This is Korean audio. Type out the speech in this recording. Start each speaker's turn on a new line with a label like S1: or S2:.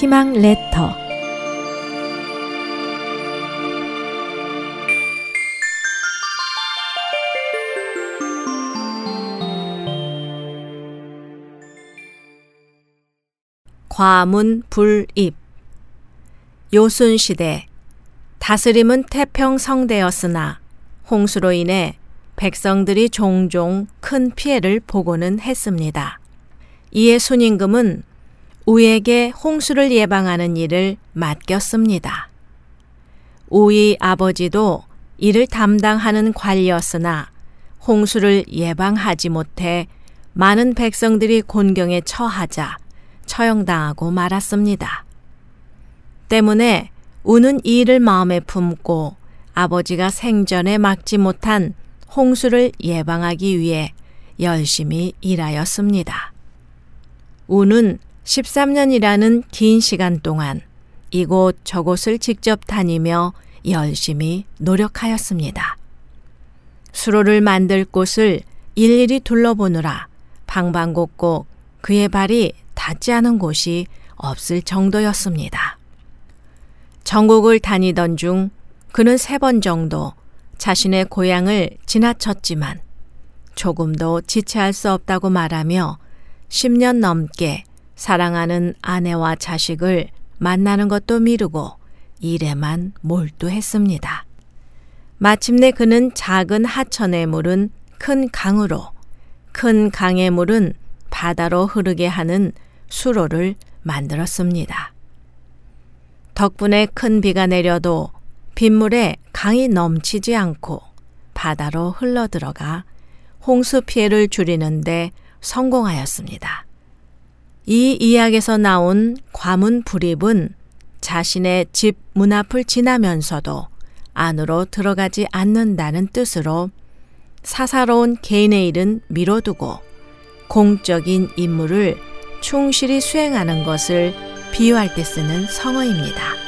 S1: 희망 레터 과문 불입 요순 시대 다스림은 태평 성대였으나 홍수로 인해 백성들이 종종 큰 피해를 보고는 했습니다. 이에 순임금은 우에게 홍수를 예방하는 일을 맡겼습니다. 우의 아버지도 이를 담당하는 관리였으나 홍수를 예방하지 못해 많은 백성들이 곤경에 처하자 처형당하고 말았습니다. 때문에 우는 이 일을 마음에 품고 아버지가 생전에 막지 못한 홍수를 예방하기 위해 열심히 일하였습니다. 우는 13년이라는 긴 시간 동안 이곳 저곳을 직접 다니며 열심히 노력하였습니다. 수로를 만들 곳을 일일이 둘러보느라 방방곡곡 그의 발이 닿지 않은 곳이 없을 정도였습니다. 전국을 다니던 중 그는 세 번 정도 자신의 고향을 지나쳤지만 조금도 지체할 수 없다고 말하며 10년 넘게 사랑하는 아내와 자식을 만나는 것도 미루고 일에만 몰두했습니다. 마침내 그는 작은 하천의 물은 큰 강으로, 큰 강의 물은 바다로 흐르게 하는 수로를 만들었습니다. 덕분에 큰 비가 내려도 빗물에 강이 넘치지 않고 바다로 흘러들어가 홍수 피해를 줄이는데 성공하였습니다. 이 이야기에서 나온 과문 불입은 자신의 집 문 앞을 지나면서도 안으로 들어가지 않는다는 뜻으로 사사로운 개인의 일은 미뤄두고 공적인 임무를 충실히 수행하는 것을 비유할 때 쓰는 성어입니다.